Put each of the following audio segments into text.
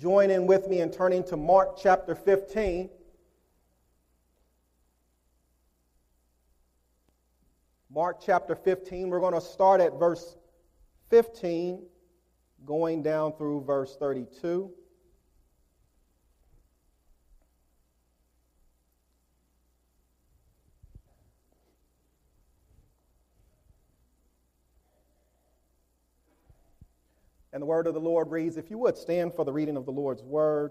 join in with me in turning to Mark chapter 15. Mark chapter 15, we're going to start at verse 15, going down through verse 32. And the word of the Lord reads, If you would stand for the reading of the Lord's word.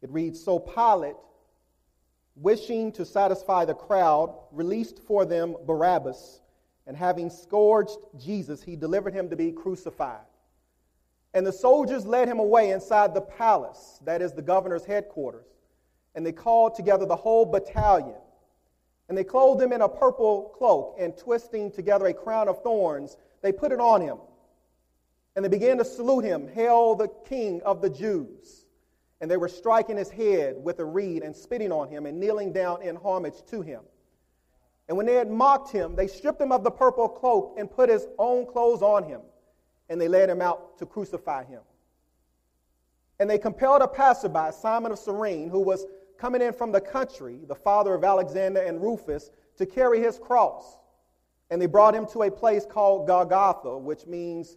It reads, So Pilate, wishing to satisfy the crowd, released for them Barabbas, and having scourged Jesus, he delivered him to be crucified. And the soldiers led him away inside the palace, that is the governor's headquarters, and they called together the whole battalion. And they clothed him in a purple cloak, and twisting together a crown of thorns, they put it on him. And they began to salute him, Hail the King of the Jews. And they were striking his head with a reed and spitting on him and kneeling down in homage to him. And when they had mocked him, they stripped him of the purple cloak and put his own clothes on him. And they led him out to crucify him. And they compelled a passerby, Simon of Cyrene, who was coming in from the country, the father of Alexander and Rufus, to carry his cross. And they brought him to a place called Golgotha, which means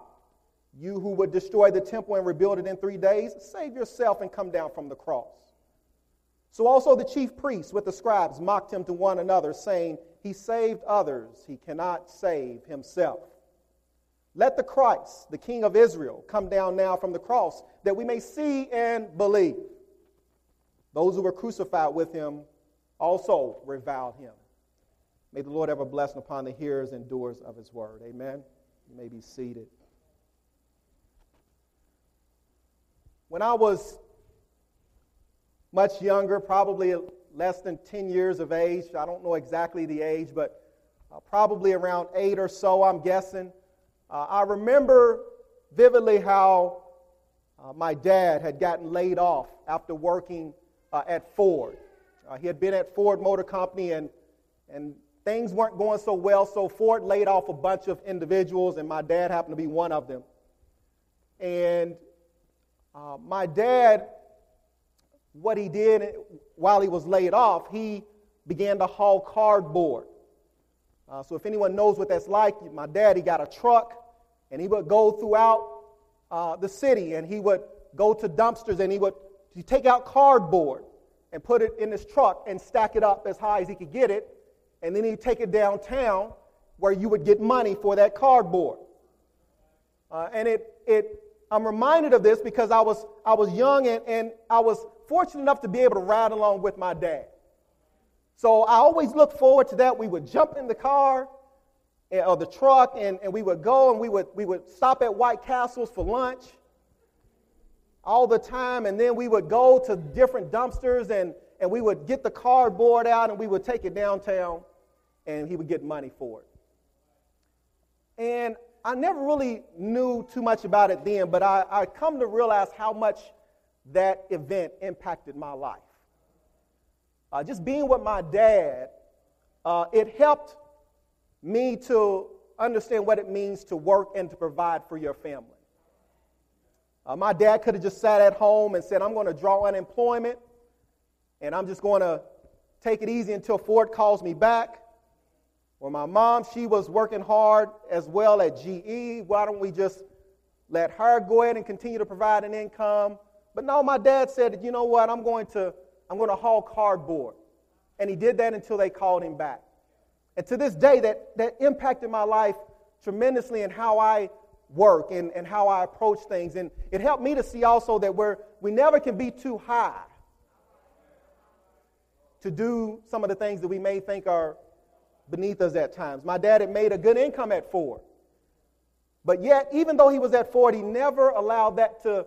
You who would destroy the temple and rebuild it in three days, save yourself and come down from the cross. So also the chief priests with the scribes mocked him to one another, saying, He saved others, he cannot save himself. Let the Christ, the King of Israel, come down now from the cross, that we may see and believe. Those who were crucified with him also reviled him. May the Lord have a blessing upon the hearers and doers of his word. Amen. You may be seated. When I was much younger, probably less than 10 years of age, I don't know exactly the age, but uh, probably around eight or so, I'm guessing, uh, I remember vividly how uh, my dad had gotten laid off after working uh, at Ford. Uh, he had been at Ford Motor Company and, and things weren't going so well, so Ford laid off a bunch of individuals, and my dad happened to be one of them. And uh, my dad, what he did while he was laid off, he began to haul cardboard. Uh, so if anyone knows what that's like, my dad, he got a truck and he would go throughout uh, the city and he would go to dumpsters and he would he'd take out cardboard and put it in his truck and stack it up as high as he could get it. And then he'd take it downtown where you would get money for that cardboard. Uh, and it, it I'm reminded of this because I was, I was young and, and I was fortunate enough to be able to ride along with my dad. So I always looked forward to that. We would jump in the car eh, or the truck and, and we would go and we would, we would stop at White Castles for lunch all the time. And then we would go to different dumpsters and, and we would get the cardboard out and we would take it downtown and he would get money for it. And I never really knew too much about it then, but I, I come to realize how much that event impacted my life. Uh, just being with my dad, uh, it helped me to understand what it means to work and to provide for your family. Uh, my dad could have just sat at home and said, I'm going to draw unemployment and I'm just going to take it easy until Ford calls me back. Or my mom, she was working hard as well at GE. Why don't we just let her go ahead and continue to provide an income? But no, my dad said, you know what, I'm going to, I'm going to haul cardboard. And he did that until they called him back. And to this day, that, that impacted my life tremendously in how I work and, and how I approach things. And it helped me to see also that we're, we never can be too high to do some of the things that we may think are beneath us at times. My dad had made a good income at Ford. But yet, even though he was at 40, he never allowed that to,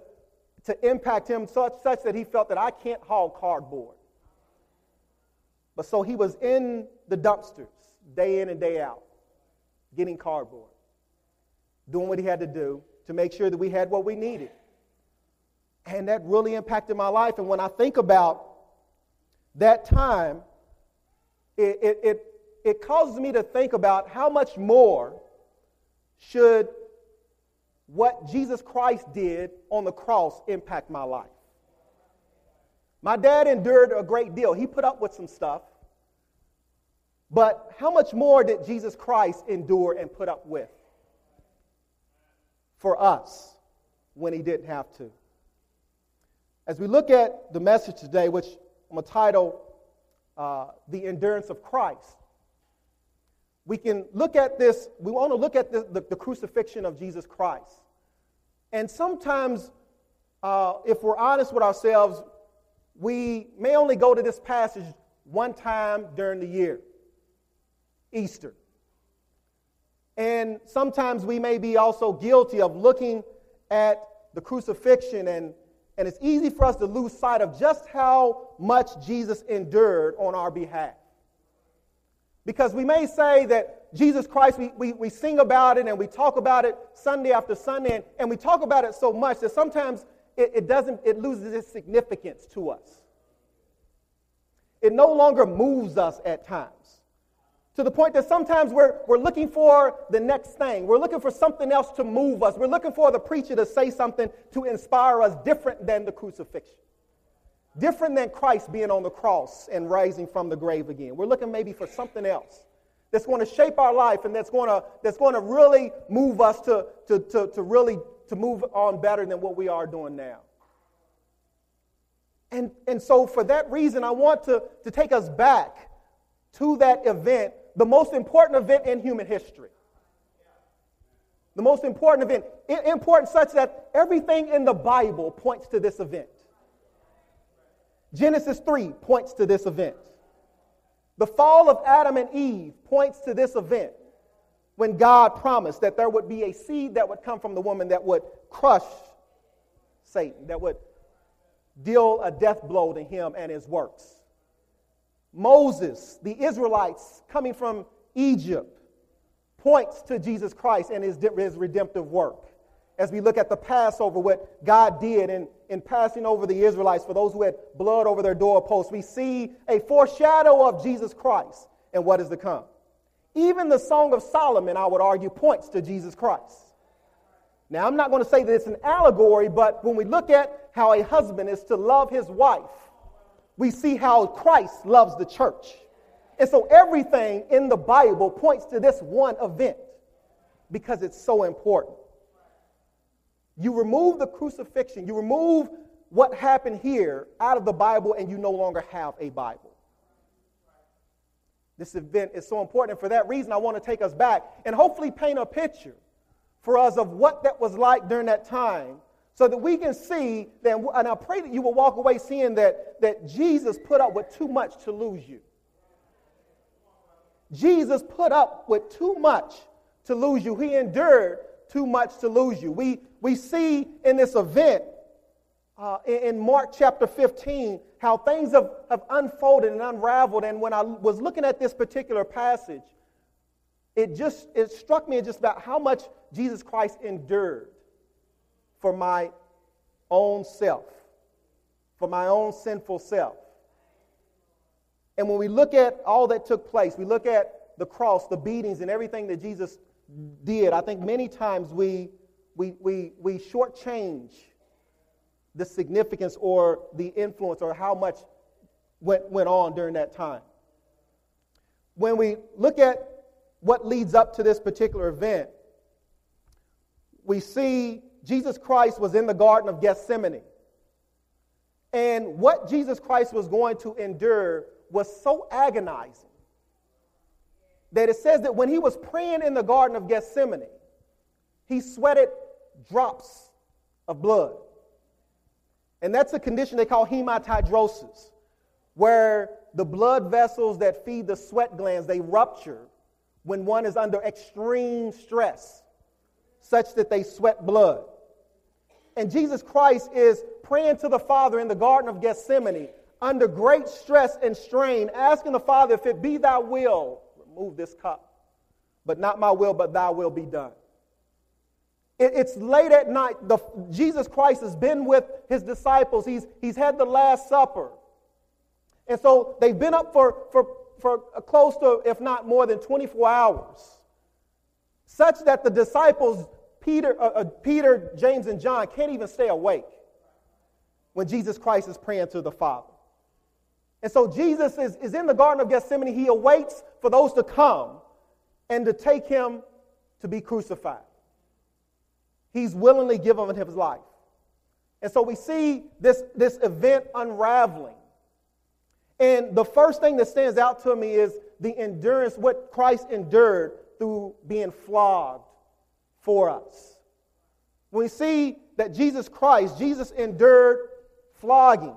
to impact him such, such that he felt that I can't haul cardboard. But so he was in the dumpsters day in and day out, getting cardboard, doing what he had to do to make sure that we had what we needed. And that really impacted my life. And when I think about that time, it, it, it, it causes me to think about how much more should what Jesus Christ did on the cross impact my life. My dad endured a great deal. He put up with some stuff. But how much more did Jesus Christ endure and put up with for us when he didn't have to? As we look at the message today, which I'm going to title uh, The Endurance of Christ, we can look at this, we want to look at the, the, the crucifixion of Jesus Christ. And sometimes, uh, if we're honest with ourselves, we may only go to this passage one time during the year Easter. And sometimes we may be also guilty of looking at the crucifixion and and it's easy for us to lose sight of just how much Jesus endured on our behalf. Because we may say that Jesus Christ, we, we, we sing about it and we talk about it Sunday after Sunday, and, and we talk about it so much that sometimes it, it doesn't, it loses its significance to us. It no longer moves us at times to the point that sometimes we're, we're looking for the next thing. We're looking for something else to move us. We're looking for the preacher to say something to inspire us different than the crucifixion, different than Christ being on the cross and rising from the grave again. We're looking maybe for something else that's going to shape our life and that's going to, that's going to really move us to, to, to, to really to move on better than what we are doing now. And, and so, for that reason, I want to, to take us back to that event the most important event in human history. The most important event, important such that everything in the Bible points to this event. Genesis 3 points to this event. The fall of Adam and Eve points to this event when God promised that there would be a seed that would come from the woman that would crush Satan, that would deal a death blow to him and his works. Moses, the Israelites coming from Egypt, points to Jesus Christ and his, his redemptive work. As we look at the Passover, what God did in, in passing over the Israelites, for those who had blood over their doorposts, we see a foreshadow of Jesus Christ and what is to come. Even the Song of Solomon, I would argue, points to Jesus Christ. Now, I'm not going to say that it's an allegory, but when we look at how a husband is to love his wife, we see how Christ loves the church. And so everything in the Bible points to this one event because it's so important. You remove the crucifixion, you remove what happened here out of the Bible, and you no longer have a Bible. This event is so important. And for that reason, I want to take us back and hopefully paint a picture for us of what that was like during that time so that we can see that, and I pray that you will walk away seeing that, that Jesus put up with too much to lose you. Jesus put up with too much to lose you. He endured too much to lose you. We, we see in this event uh, in, Mark chapter 15 how things have, have unfolded and unraveled. And when I was looking at this particular passage, it just it struck me just about how much Jesus Christ endured for my own self, for my own sinful self. And when we look at all that took place, we look at the cross, the beatings, and everything that Jesus did, I think many times we, we, we, we shortchange the significance or the influence or how much went, went on during that time. When we look at what leads up to this particular event, we see Jesus Christ was in the Garden of Gethsemane. And what Jesus Christ was going to endure was so agonizing that it says that when he was praying in the Garden of Gethsemane, he sweated drops of blood. And that's a condition they call hematidrosis, where the blood vessels that feed the sweat glands, they rupture when one is under extreme stress such that they sweat blood. And Jesus Christ is praying to the Father in the Garden of Gethsemane under great stress and strain, asking the Father, if it be thy will, remove this cup. But not my will, but thy will be done. It, it's late at night. The, Jesus Christ has been with his disciples, he's, he's had the Last Supper. And so they've been up for, for, for close to, if not more than 24 hours, such that the disciples, Peter, uh, uh, Peter, James, and John, can't even stay awake when Jesus Christ is praying to the Father. And so Jesus is, is in the Garden of Gethsemane. He awaits for those to come and to take him to be crucified. He's willingly given his life. And so we see this, this event unraveling. And the first thing that stands out to me is the endurance, what Christ endured through being flogged for us. we see that Jesus Christ, Jesus endured flogging.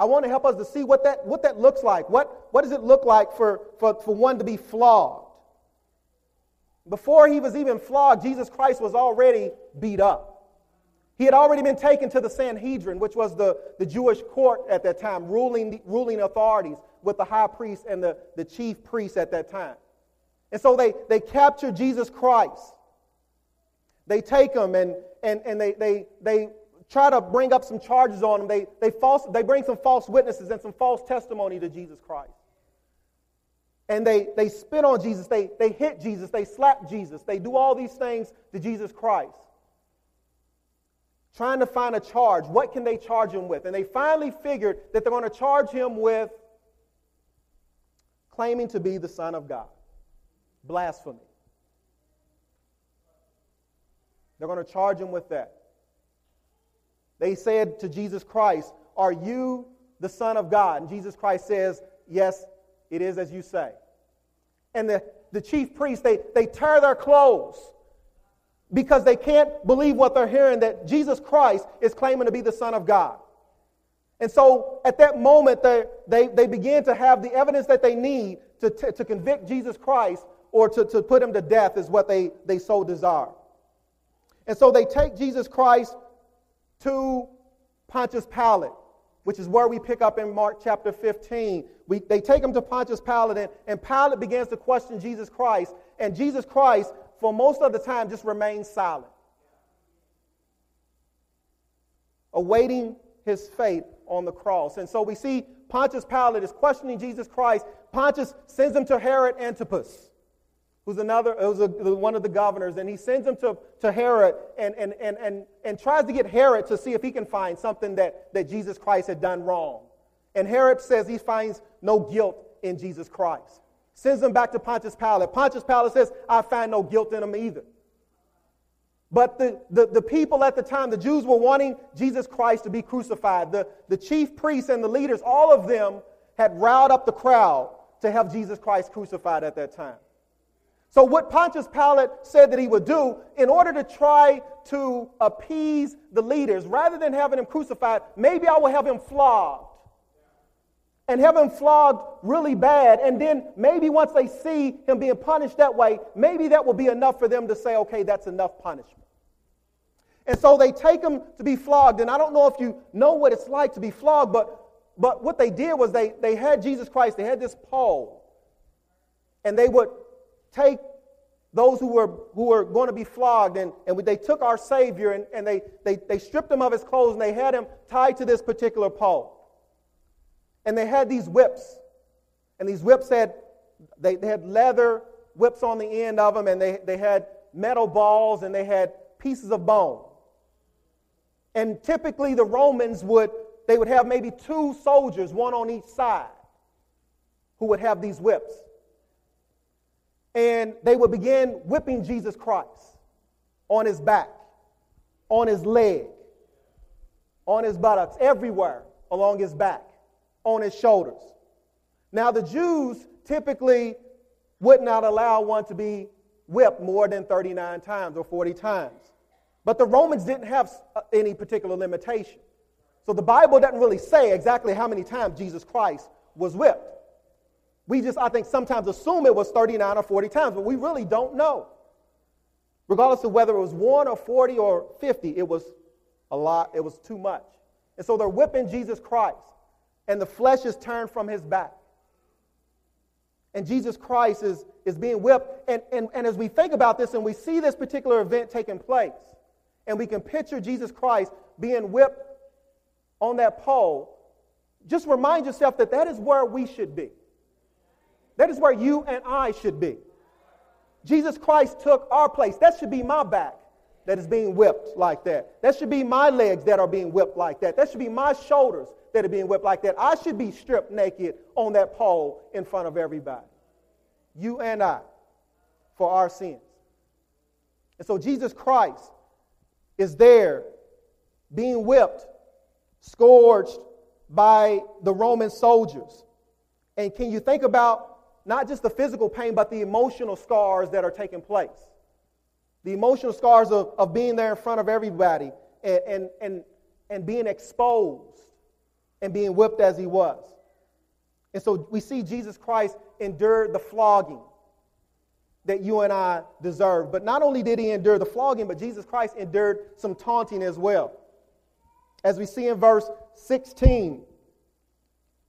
I want to help us to see what that, what that looks like. What, what does it look like for, for, for one to be flogged? Before he was even flogged, Jesus Christ was already beat up. He had already been taken to the Sanhedrin, which was the, the Jewish court at that time, ruling, ruling authorities with the high priest and the, the chief priest at that time. And so they, they capture Jesus Christ. They take him and, and, and they, they, they try to bring up some charges on them. They, they, false, they bring some false witnesses and some false testimony to Jesus Christ. And they, they spit on Jesus, they, they hit Jesus, they slap Jesus, they do all these things to Jesus Christ trying to find a charge. What can they charge him with? And they finally figured that they're going to charge him with claiming to be the Son of God. Blasphemy. They're going to charge him with that. They said to Jesus Christ, Are you the Son of God? And Jesus Christ says, Yes, it is as you say. And the, the chief priests, they, they tear their clothes because they can't believe what they're hearing that Jesus Christ is claiming to be the Son of God. And so at that moment, they, they, they begin to have the evidence that they need to, to, to convict Jesus Christ or to, to put him to death, is what they, they so desire. And so they take Jesus Christ to Pontius Pilate, which is where we pick up in Mark chapter 15. We, they take him to Pontius Pilate, and, and Pilate begins to question Jesus Christ. And Jesus Christ for most of the time, just remains silent, awaiting his fate on the cross. And so we see Pontius Pilate is questioning Jesus Christ. Pontius sends him to Herod Antipas, who's another, who's a, one of the governors, and he sends him to, to Herod and, and, and, and, and tries to get Herod to see if he can find something that, that Jesus Christ had done wrong. And Herod says he finds no guilt in Jesus Christ sends him back to Pontius Pilate. Pontius Pilate says, I find no guilt in him either. But the, the, the, people at the time, the Jews were wanting Jesus Christ to be crucified. The, the chief priests and the leaders, all of them had riled up the crowd to have Jesus Christ crucified at that time. So, what Pontius Pilate said that he would do in order to try to appease the leaders, rather than having him crucified, maybe I will have him flogged and have him flogged really bad. And then maybe once they see him being punished that way, maybe that will be enough for them to say, okay, that's enough punishment. And so they take him to be flogged. And I don't know if you know what it's like to be flogged, but, but what they did was they, they had Jesus Christ, they had this pole, and they would take those who were, who were going to be flogged, and, and they took our Savior and, and they, they, they stripped him of his clothes and they had him tied to this particular pole. And they had these whips. And these whips had, they, they had leather whips on the end of them, and they, they had metal balls, and they had pieces of bone. And typically the Romans would, they would have maybe two soldiers, one on each side, who would have these whips. And they would begin whipping Jesus Christ on his back, on his leg, on his buttocks, everywhere along his back on his shoulders. Now, the Jews typically would not allow one to be whipped more than 39 times or 40 times. But the Romans didn't have uh, any particular limitation. So the Bible doesn't really say exactly how many times Jesus Christ was whipped. We just, I think, sometimes assume it was 39 or 40 times, but we really don't know. Regardless of whether it was one or 40 or 50, it was a lot, it was too much. And so they're whipping Jesus Christ, and the flesh is turned from his back. And Jesus Christ is, is being whipped. And, and, and as we think about this and we see this particular event taking place, and we can picture Jesus Christ being whipped on that pole, just remind yourself that that is where we should be. That is where you and I should be. Jesus Christ took our place. That should be my back that is being whipped like that. That should be my legs that are being whipped like that. That should be my shoulders that are being whipped like that. I should be stripped naked on that pole in front of everybody. You and I for our sins. And so Jesus Christ is there being whipped, scourged by the Roman soldiers. And can you think about not just the physical pain, but the emotional scars that are taking place? The emotional scars of, of being there in front of everybody and, and, and, and being exposed and being whipped as he was. And so we see Jesus Christ endured the flogging that you and I deserve. But not only did he endure the flogging, but Jesus Christ endured some taunting as well. As we see in verse 16,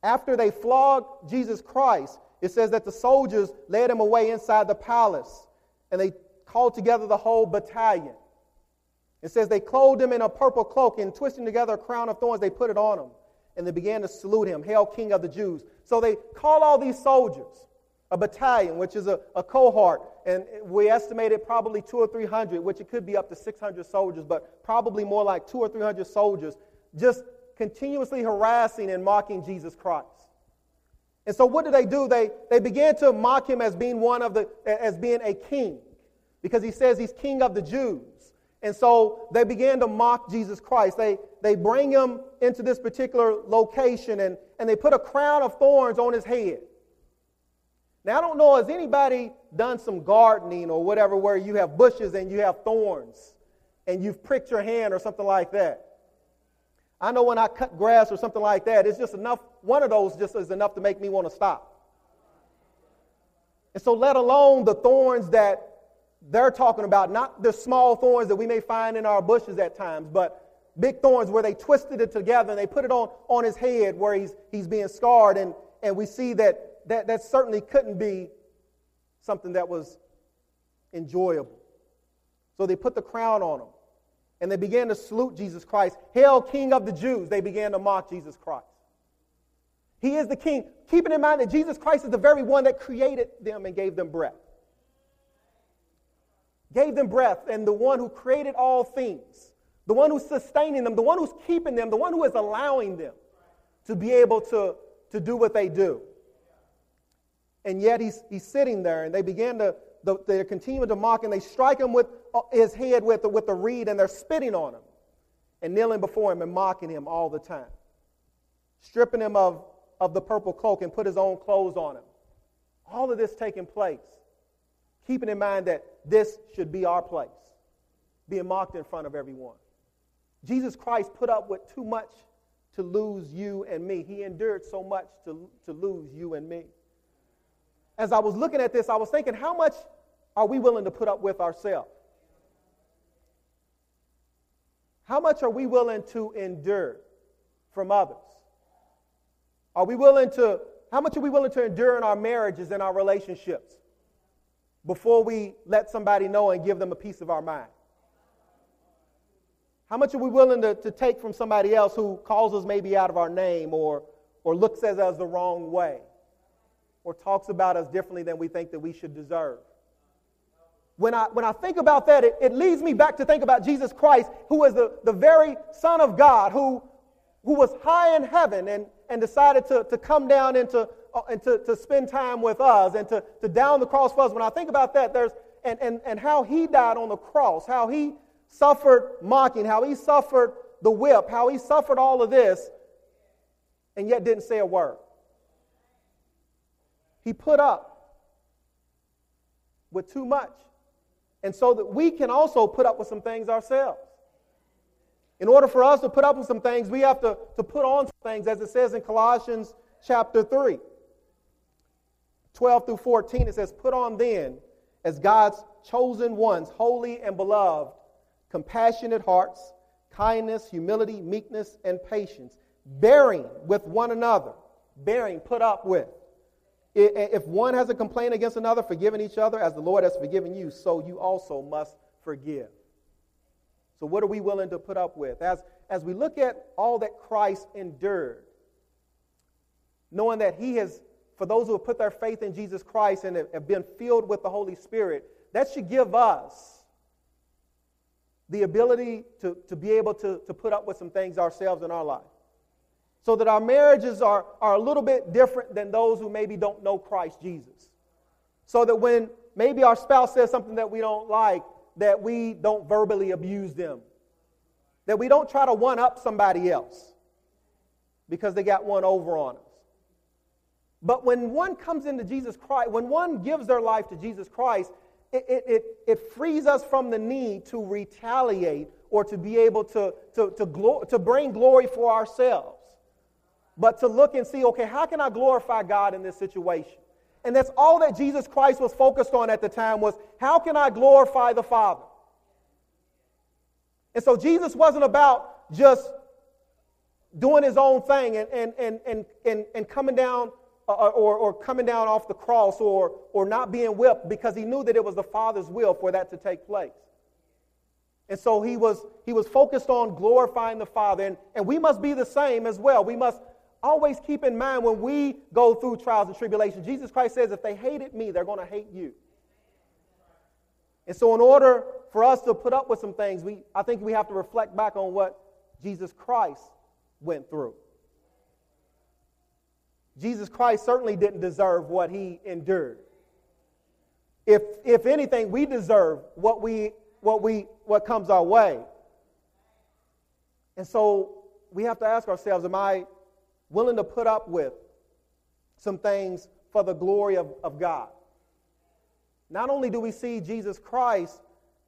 after they flogged Jesus Christ, it says that the soldiers led him away inside the palace and they called together the whole battalion. It says they clothed him in a purple cloak and twisting together a crown of thorns, they put it on him and they began to salute him, Hail, King of the Jews. So they call all these soldiers, a battalion, which is a, a cohort, and we estimated probably two or three hundred, which it could be up to 600 soldiers, but probably more like two or three hundred soldiers, just continuously harassing and mocking Jesus Christ. And so what do they do? They, they began to mock him as being one of the, as being a king, because he says he's king of the Jews. And so they began to mock Jesus Christ. They, they bring him into this particular location and, and they put a crown of thorns on his head. Now, I don't know, has anybody done some gardening or whatever where you have bushes and you have thorns and you've pricked your hand or something like that? I know when I cut grass or something like that, it's just enough, one of those just is enough to make me want to stop. And so, let alone the thorns that they're talking about not the small thorns that we may find in our bushes at times, but big thorns where they twisted it together and they put it on, on his head where he's, he's being scarred. And, and we see that, that that certainly couldn't be something that was enjoyable. So they put the crown on him and they began to salute Jesus Christ. Hail, King of the Jews. They began to mock Jesus Christ. He is the King, keeping in mind that Jesus Christ is the very one that created them and gave them breath gave them breath, and the one who created all things, the one who's sustaining them, the one who's keeping them, the one who is allowing them to be able to, to do what they do. And yet he's, he's sitting there, and they began to, the, they're continuing to mock, and they strike him with uh, his head with, with the reed, and they're spitting on him and kneeling before him and mocking him all the time, stripping him of, of the purple cloak and put his own clothes on him. All of this taking place keeping in mind that this should be our place, being mocked in front of everyone. Jesus Christ put up with too much to lose you and me. He endured so much to, to lose you and me. As I was looking at this, I was thinking, how much are we willing to put up with ourselves? How much are we willing to endure from others? Are we willing to, how much are we willing to endure in our marriages and our relationships? before we let somebody know and give them a piece of our mind? How much are we willing to, to take from somebody else who calls us maybe out of our name or, or looks at us the wrong way or talks about us differently than we think that we should deserve? When I, when I think about that, it, it leads me back to think about Jesus Christ, who is the, the very Son of God, who, who was high in heaven and, and decided to, to come down into uh, and to, to spend time with us and to, to down the cross for us. When I think about that, there's and, and, and how he died on the cross, how he suffered mocking, how he suffered the whip, how he suffered all of this, and yet didn't say a word. He put up with too much. And so that we can also put up with some things ourselves. In order for us to put up with some things, we have to, to put on things, as it says in Colossians chapter 3. 12 through 14, it says, Put on then, as God's chosen ones, holy and beloved, compassionate hearts, kindness, humility, meekness, and patience, bearing with one another, bearing, put up with. If one has a complaint against another, forgiving each other as the Lord has forgiven you, so you also must forgive. So, what are we willing to put up with? As, as we look at all that Christ endured, knowing that He has, for those who have put their faith in Jesus Christ and have been filled with the Holy Spirit, that should give us the ability to, to be able to, to put up with some things ourselves in our life. So that our marriages are, are a little bit different than those who maybe don't know Christ Jesus. So that when maybe our spouse says something that we don't like, that we don't verbally abuse them. That we don't try to one up somebody else because they got one over on us. But when one comes into Jesus Christ, when one gives their life to Jesus Christ, it, it, it, it frees us from the need to retaliate or to be able to, to, to, glo- to bring glory for ourselves. But to look and see, okay, how can I glorify God in this situation? And that's all that Jesus Christ was focused on at the time was how can I glorify the Father? And so Jesus wasn't about just doing his own thing and, and, and, and, and, and coming down uh, or, or coming down off the cross or, or not being whipped because he knew that it was the Father's will for that to take place. And so he was, he was focused on glorifying the Father. And, and we must be the same as well. We must always keep in mind when we go through trials and tribulations, Jesus Christ says, if they hated me, they're going to hate you. And so, in order for us to put up with some things, we, I think we have to reflect back on what Jesus Christ went through. Jesus Christ certainly didn't deserve what he endured. If, if anything, we deserve what, we, what, we, what comes our way. And so we have to ask ourselves Am I willing to put up with some things for the glory of, of God. Not only do we see Jesus Christ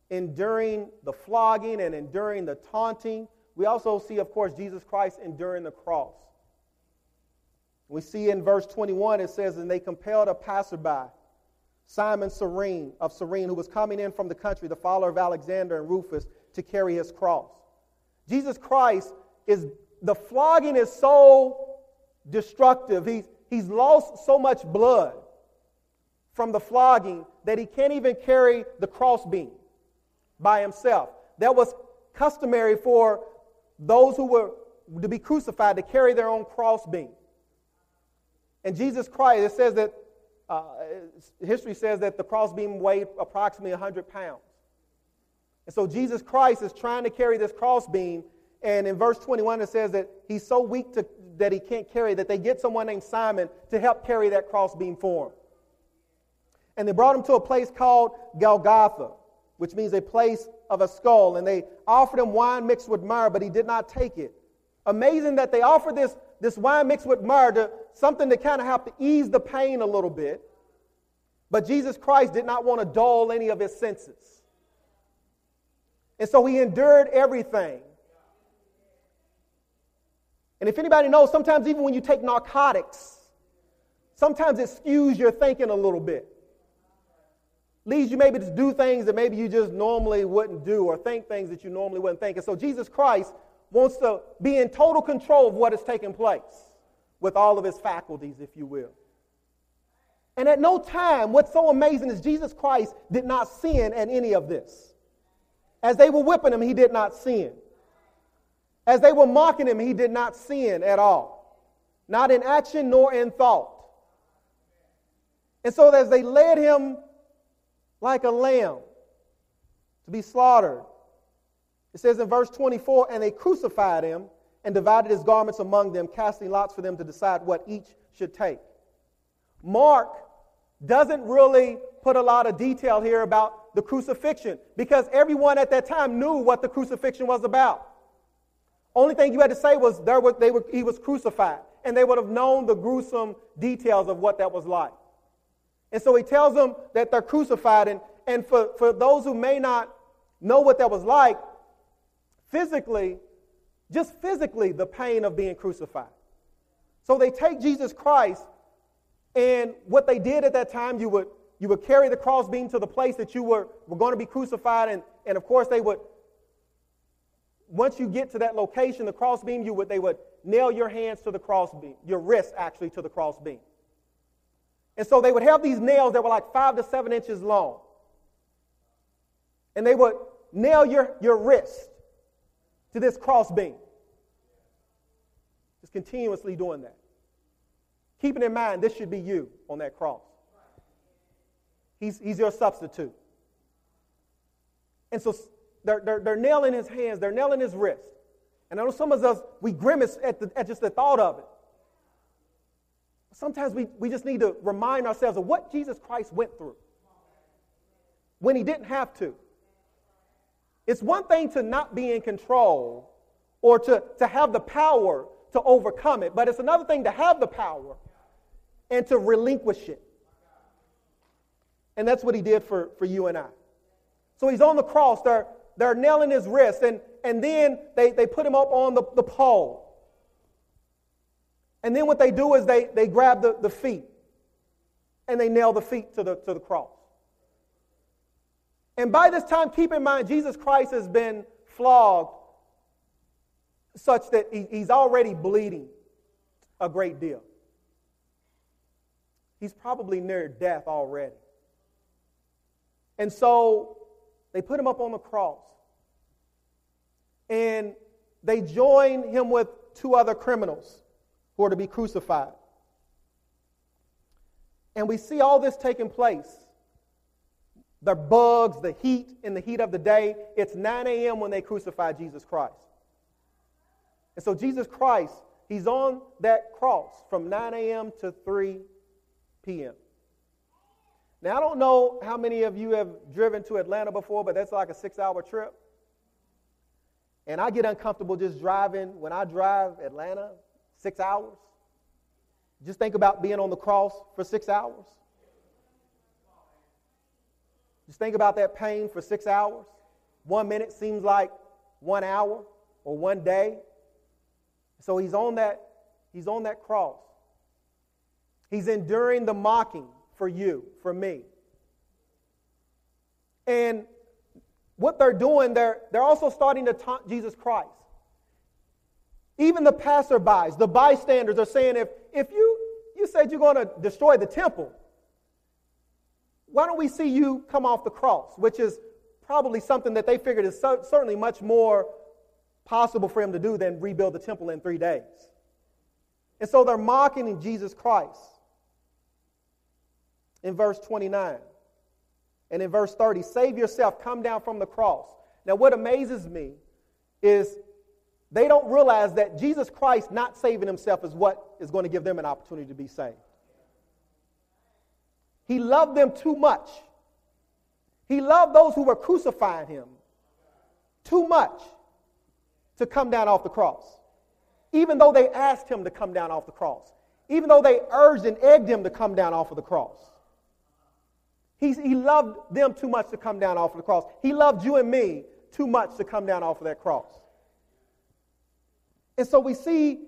enduring the flogging and enduring the taunting, we also see, of course, Jesus Christ enduring the cross. We see in verse 21, it says, And they compelled a passerby, Simon Cyrene of Cyrene, who was coming in from the country, the follower of Alexander and Rufus, to carry his cross. Jesus Christ is, the flogging is so destructive. He's, he's lost so much blood from the flogging that he can't even carry the crossbeam by himself. That was customary for those who were to be crucified to carry their own crossbeam. And Jesus Christ, it says that, uh, history says that the crossbeam weighed approximately 100 pounds. And so Jesus Christ is trying to carry this crossbeam. And in verse 21, it says that he's so weak to, that he can't carry, that they get someone named Simon to help carry that crossbeam for him. And they brought him to a place called Golgotha, which means a place of a skull. And they offered him wine mixed with myrrh, but he did not take it. Amazing that they offered this, this wine mixed with myrrh to something to kind of have to ease the pain a little bit. But Jesus Christ did not want to dull any of his senses. And so he endured everything and if anybody knows, sometimes even when you take narcotics, sometimes it skews your thinking a little bit. Leads you maybe to do things that maybe you just normally wouldn't do or think things that you normally wouldn't think. And so Jesus Christ wants to be in total control of what is taking place with all of his faculties, if you will. And at no time, what's so amazing is Jesus Christ did not sin at any of this. As they were whipping him, he did not sin. As they were mocking him, he did not sin at all, not in action nor in thought. And so, as they led him like a lamb to be slaughtered, it says in verse 24, and they crucified him and divided his garments among them, casting lots for them to decide what each should take. Mark doesn't really put a lot of detail here about the crucifixion because everyone at that time knew what the crucifixion was about. Only thing you had to say was, there was they were, he was crucified. And they would have known the gruesome details of what that was like. And so he tells them that they're crucified. And, and for, for those who may not know what that was like, physically, just physically, the pain of being crucified. So they take Jesus Christ, and what they did at that time, you would you would carry the crossbeam to the place that you were, were going to be crucified. And, and of course, they would, once you get to that location, the crossbeam, you would, they would nail your hands to the crossbeam, your wrists actually to the crossbeam. And so they would have these nails that were like five to seven inches long. And they would nail your, your wrist to this crossbeam. Just continuously doing that. Keeping in mind, this should be you on that cross. He's, he's your substitute. And so they're, they're, they're nailing his hands, they're nailing his wrist. And I know some of us, we grimace at, the, at just the thought of it. Sometimes we, we just need to remind ourselves of what Jesus Christ went through when he didn't have to. It's one thing to not be in control or to, to have the power to overcome it, but it's another thing to have the power and to relinquish it. And that's what he did for, for you and I. So he's on the cross, they're, they're nailing his wrist, and, and then they, they put him up on the, the pole. And then what they do is they, they grab the, the feet and they nail the feet to the, to the cross. And by this time, keep in mind, Jesus Christ has been flogged such that he, he's already bleeding a great deal. He's probably near death already. And so they put him up on the cross. And they join him with two other criminals who are to be crucified. And we see all this taking place. The bugs, the heat, in the heat of the day. It's 9 a.m. when they crucify Jesus Christ. And so Jesus Christ, he's on that cross from 9 a.m. to 3 p.m. Now, I don't know how many of you have driven to Atlanta before, but that's like a six hour trip. And I get uncomfortable just driving. When I drive Atlanta, six hours. Just think about being on the cross for six hours. Just think about that pain for six hours. One minute seems like one hour or one day. So he's on that, he's on that cross. He's enduring the mocking for you, for me. And what they're doing, they're, they're also starting to taunt Jesus Christ. Even the passerbys, the bystanders are saying, if, if you, you said you're going to destroy the temple, why don't we see you come off the cross? Which is probably something that they figured is so, certainly much more possible for him to do than rebuild the temple in three days. And so they're mocking Jesus Christ in verse 29. And in verse 30, save yourself, come down from the cross. Now, what amazes me is they don't realize that Jesus Christ not saving himself is what is going to give them an opportunity to be saved. He loved them too much. He loved those who were crucifying him too much to come down off the cross. Even though they asked him to come down off the cross. Even though they urged and egged him to come down off of the cross. He, he loved them too much to come down off of the cross. He loved you and me too much to come down off of that cross. And so we see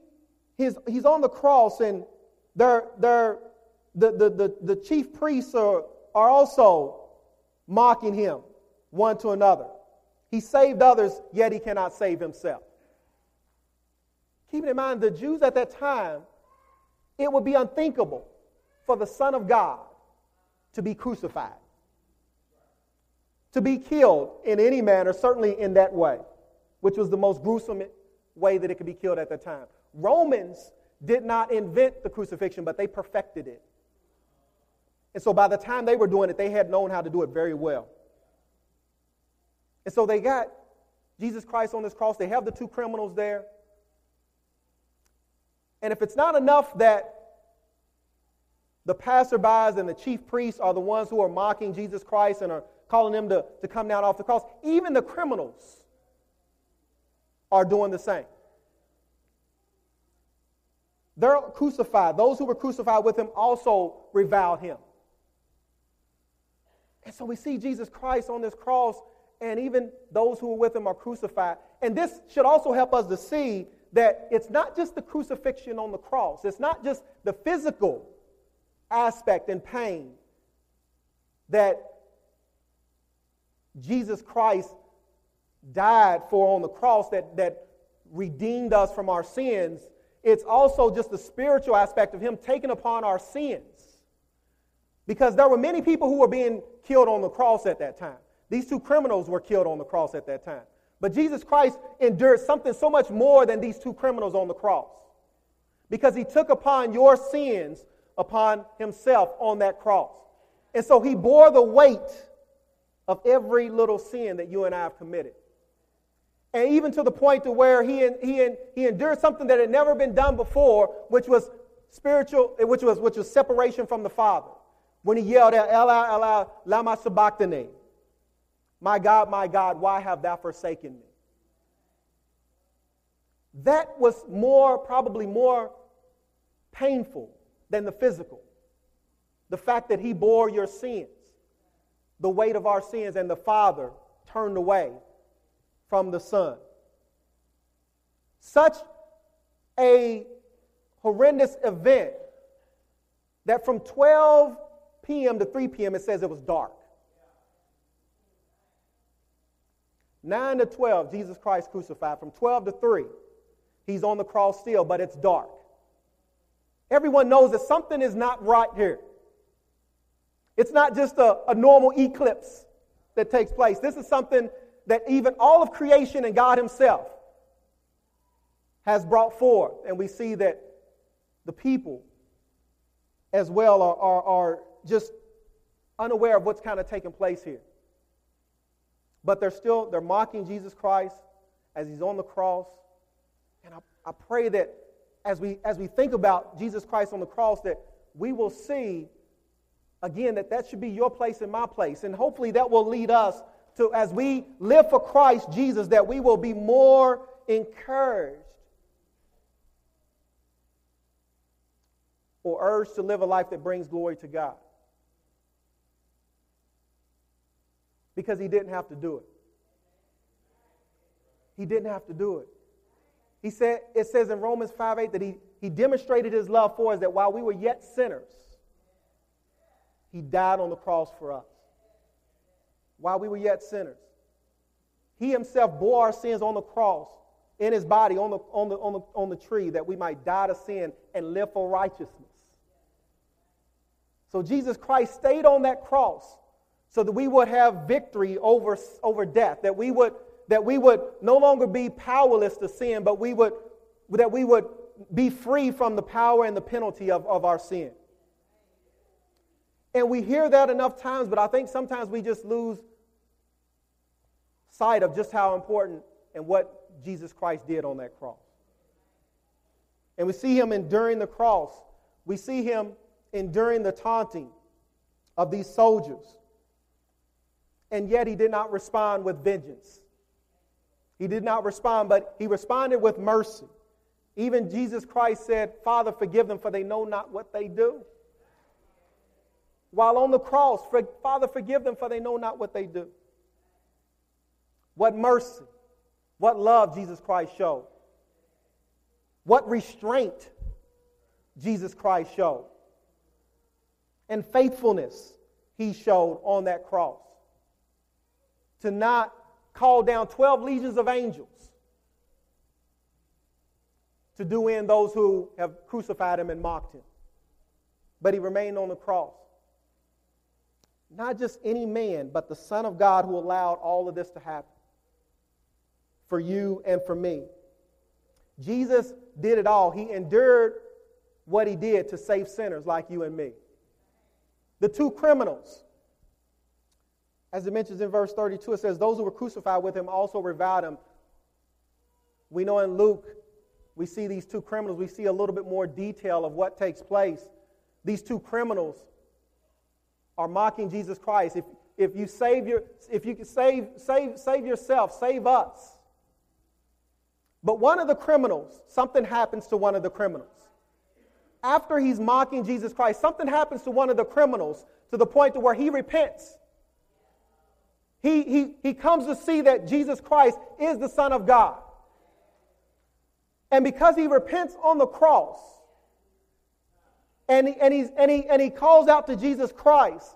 his, he's on the cross, and they're, they're, the, the, the, the chief priests are, are also mocking him one to another. He saved others, yet he cannot save himself. Keeping in mind, the Jews at that time, it would be unthinkable for the Son of God to be crucified, to be killed in any manner, certainly in that way, which was the most gruesome way that it could be killed at the time. Romans did not invent the crucifixion, but they perfected it. And so by the time they were doing it, they had known how to do it very well. And so they got Jesus Christ on this cross. They have the two criminals there. And if it's not enough that the passerbys and the chief priests are the ones who are mocking Jesus Christ and are calling him to, to come down off the cross, even the criminals are doing the same. They're crucified. Those who were crucified with him also reviled him. And so we see Jesus Christ on this cross, and even those who were with him are crucified. And this should also help us to see that it's not just the crucifixion on the cross, it's not just the physical aspect and pain that Jesus Christ died for on the cross that, that redeemed us from our sins, it's also just the spiritual aspect of Him taking upon our sins. Because there were many people who were being killed on the cross at that time. These two criminals were killed on the cross at that time. But Jesus Christ endured something so much more than these two criminals on the cross. Because he took upon your sins upon himself on that cross. And so he bore the weight of every little sin that you and I have committed. And even to the point to where he, he, he endured something that had never been done before, which was spiritual, which was, which was separation from the Father. When he yelled out, Ella, Ella, lama sabachthani. My God, my God, why have thou forsaken me? That was more, probably more painful than the physical. The fact that he bore your sins, the weight of our sins, and the Father turned away from the Son. Such a horrendous event that from 12 p.m. to 3 p.m. it says it was dark. 9 to 12, Jesus Christ crucified. From 12 to 3, he's on the cross still, but it's dark. Everyone knows that something is not right here. It's not just a, a normal eclipse that takes place. This is something that even all of creation and God Himself has brought forth. And we see that the people as well are, are, are just unaware of what's kind of taking place here. But they're still, they're mocking Jesus Christ as he's on the cross. And I, I pray that as we, as we think about Jesus Christ on the cross, that we will see again that that should be your place and my place. And hopefully that will lead us to, as we live for Christ Jesus, that we will be more encouraged or urged to live a life that brings glory to God. because he didn't have to do it. He didn't have to do it. He said, it says in Romans 5 8 that he, he demonstrated his love for us that while we were yet sinners, he died on the cross for us. While we were yet sinners. He himself bore our sins on the cross in his body on the, on the, on the, on the tree that we might die to sin and live for righteousness. So Jesus Christ stayed on that cross so that we would have victory over, over death, that we would that we would no longer be powerless to sin, but we would that we would be free from the power and the penalty of, of our sin. And we hear that enough times, but I think sometimes we just lose sight of just how important and what Jesus Christ did on that cross. And we see him enduring the cross. We see him enduring the taunting of these soldiers and yet he did not respond with vengeance. He did not respond, but he responded with mercy. Even Jesus Christ said, Father, forgive them, for they know not what they do. While on the cross, Father, forgive them, for they know not what they do. What mercy, what love Jesus Christ showed. What restraint Jesus Christ showed. And faithfulness he showed on that cross to not call down 12 legions of angels to do in those who have crucified him and mocked him. But he remained on the cross. Not just any man, but the Son of God who allowed all of this to happen for you and for me. Jesus did it all. He endured what he did to save sinners like you and me. The two criminals as it mentions in verse 32, it says, Those who were crucified with him also reviled him. We know in Luke, we see these two criminals, we see a little bit more detail of what takes place. These two criminals are mocking Jesus Christ. If, if you save your, if you can save, save, save yourself, save us. But one of the criminals, something happens to one of the criminals. After he's mocking Jesus Christ, something happens to one of the criminals to the point to where he repents. He, he, he comes to see that Jesus Christ is the Son of God. And because he repents on the cross, and he, and, he's, and, he, and he calls out to Jesus Christ,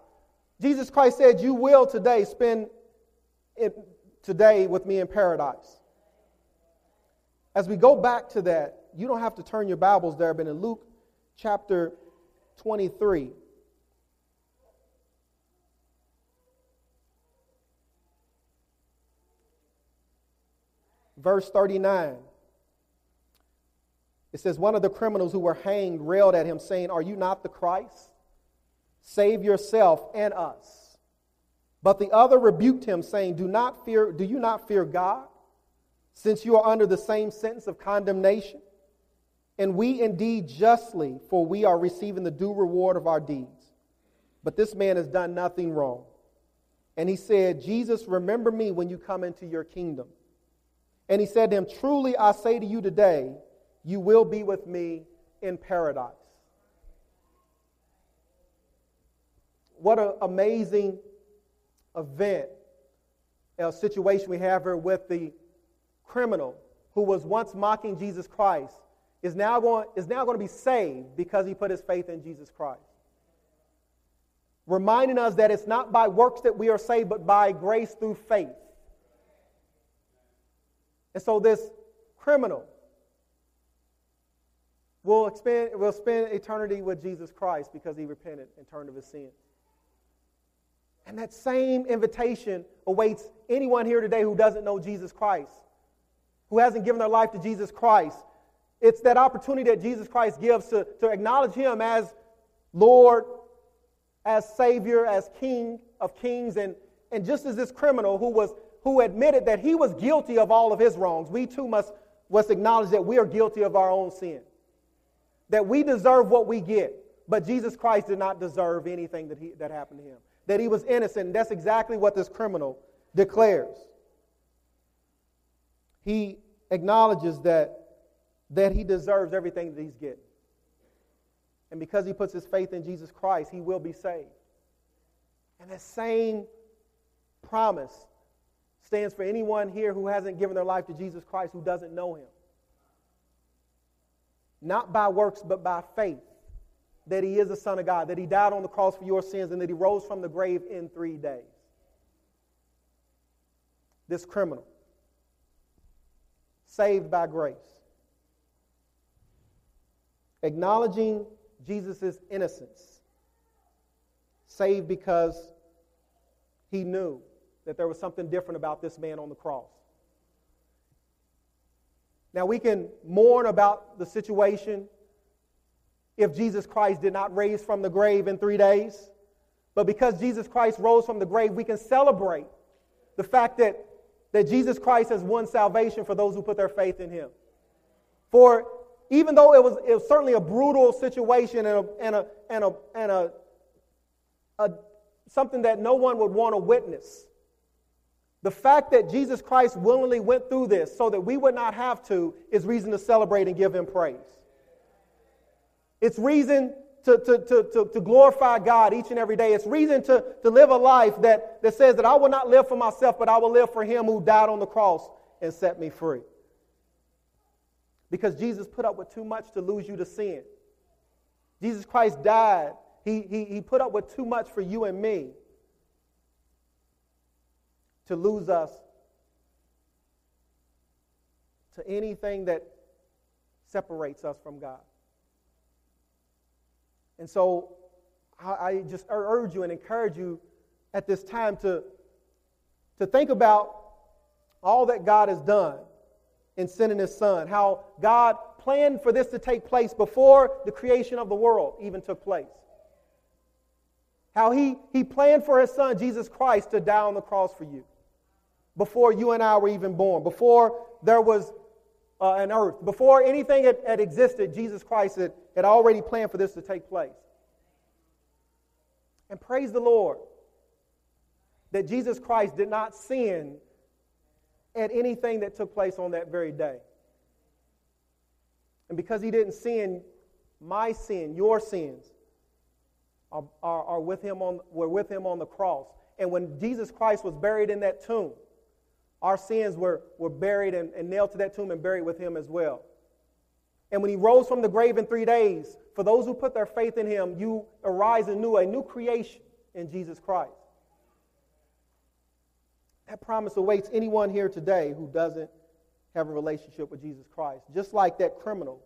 Jesus Christ said, You will today spend it today with me in paradise. As we go back to that, you don't have to turn your Bibles there, but in Luke chapter 23, verse 39. It says, One of the criminals who were hanged railed at him, saying, Are you not the Christ? Save yourself and us. But the other rebuked him, saying, Do not fear, do you not fear God, since you are under the same sentence of condemnation? And we indeed justly, for we are receiving the due reward of our deeds. But this man has done nothing wrong. And he said, Jesus, remember me when you come into your kingdom. And he said to him, Truly I say to you today, you will be with me in paradise. What an amazing event, a situation we have here with the criminal who was once mocking Jesus Christ is now going, is now going to be saved because he put his faith in Jesus Christ. Reminding us that it's not by works that we are saved, but by grace through faith. And so this criminal will spend, will spend eternity with Jesus Christ because he repented and turned of his sins. And that same invitation awaits anyone here today who doesn't know Jesus Christ, who hasn't given their life to Jesus Christ. It's that opportunity that Jesus Christ gives to, to acknowledge him as Lord, as Savior, as King of kings. And, and just as this criminal who was who admitted that he was guilty of all of his wrongs, we too must, must acknowledge that we are guilty of our own sin. That we deserve what we get, but Jesus Christ did not deserve anything that, he, that happened to him. That he was innocent, and that's exactly what this criminal declares. He acknowledges that, that he deserves everything that he's getting. And because he puts his faith in Jesus Christ, he will be saved. And that same promise stands for anyone here who hasn't given their life to Jesus Christ, who doesn't know him. Not by works, but by faith that he is the Son of God, that he died on the cross for your sins, and that he rose from the grave in three days. This criminal, saved by grace, acknowledging Jesus' innocence, saved because he knew that there was something different about this man on the cross. Now, we can mourn about the situation if Jesus Christ did not raise from the grave in three days. But because Jesus Christ rose from the grave, we can celebrate the fact that, that Jesus Christ has won salvation for those who put their faith in him. For even though it was, it was certainly a brutal situation and, a, and, a, and, a, and a, a, something that no one would want to witness, the fact that Jesus Christ willingly went through this so that we would not have to is reason to celebrate and give him praise. It's reason to, to, to, to, glorify God each and every day. It's reason to, to live a life that, that says that I will not live for myself, but I will live for him who died on the cross and set me free. Because Jesus put up with too much to lose you to sin. Jesus Christ died. He, he, he put up with too much for you and me to lose us to anything that separates us from God. And so I just urge you and encourage you at this time to, to think about all that God has done in sending his son, how God planned for this to take place before the creation of the world even took place. How he, he planned for his son, Jesus Christ, to die on the cross for you before you and I were even born, before there was uh, an earth, before anything had, had existed, Jesus Christ had, had already planned for this to take place. And praise the Lord that Jesus Christ did not sin at anything that took place on that very day. And because he didn't sin, my sin, your sins, are, are, are with him on, were with him on the cross. And when Jesus Christ was buried in that tomb, our sins were, were buried and, and nailed to that tomb and buried with him as well. And when he rose from the grave in three days, for those who put their faith in him, you arise anew, a new creation. in Jesus Christ. That promise awaits anyone here today who doesn't have a relationship with Jesus Christ. Just like that criminal,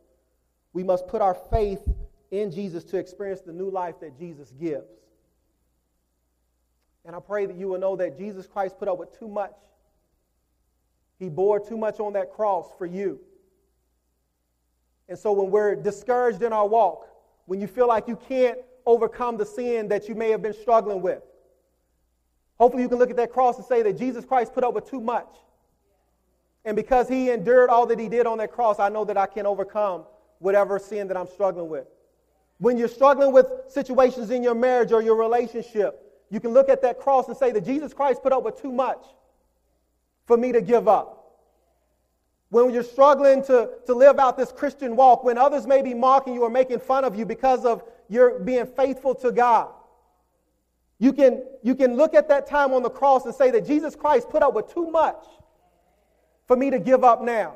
we must put our faith in Jesus to experience the new life that Jesus gives. And I pray that you will know that Jesus Christ put up with too much. He bore too much on that cross for you. And so when we're discouraged in our walk, when you feel like you can't overcome the sin that you may have been struggling with, hopefully you can look at that cross and say that Jesus Christ put up with too much. And because he endured all that he did on that cross, I know that I can overcome whatever sin that I'm struggling with. When you're struggling with situations in your marriage or your relationship, you can look at that cross and say that Jesus Christ put up with too much for me to give up. When you're struggling to, to live out this Christian walk, when others may be mocking you or making fun of you because of your being faithful to God, you can, you can look at that time on the cross and say that Jesus Christ put up with too much for me to give up now.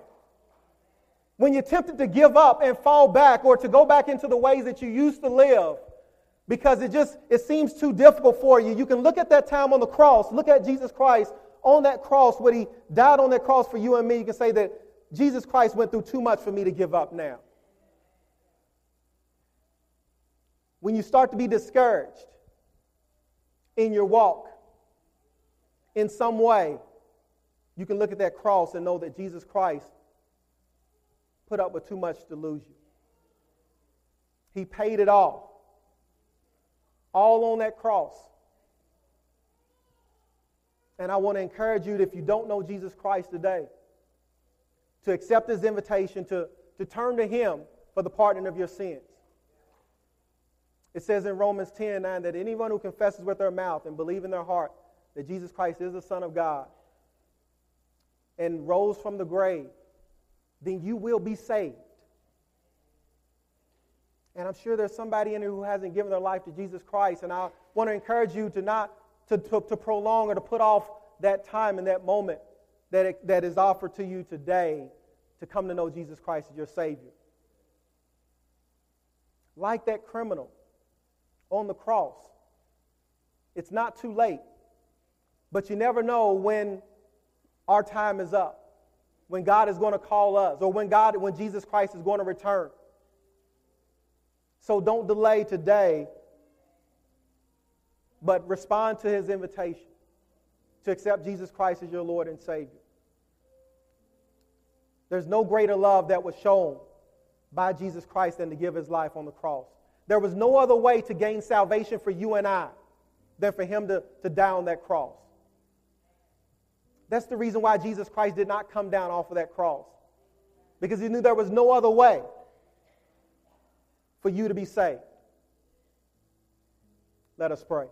When you're tempted to give up and fall back or to go back into the ways that you used to live because it just it seems too difficult for you, you can look at that time on the cross, look at Jesus Christ on that cross when he died on that cross for you and me. You can say that Jesus Christ went through too much for me to give up now. When you start to be discouraged in your walk in some way, you can look at that cross and know that Jesus Christ put up with too much to lose you. He paid it all. All on that cross. And I want to encourage you, if you don't know Jesus Christ today, to accept his invitation to, to turn to him for the pardon of your sins. It says in Romans 10 9 that anyone who confesses with their mouth and believes in their heart that Jesus Christ is the Son of God and rose from the grave, then you will be saved. And I'm sure there's somebody in here who hasn't given their life to Jesus Christ. And I want to encourage you to not to, to, to prolong or to put off that time and that moment that, it, that is offered to you today to come to know Jesus Christ as your Savior. Like that criminal on the cross, it's not too late. But you never know when our time is up, when God is going to call us, or when God, when Jesus Christ is going to return. So don't delay today, but respond to his invitation to accept Jesus Christ as your Lord and Savior. There's no greater love that was shown by Jesus Christ than to give his life on the cross. There was no other way to gain salvation for you and I than for him to, to die on that cross. That's the reason why Jesus Christ did not come down off of that cross. Because he knew there was no other way for you to be saved. Let us pray.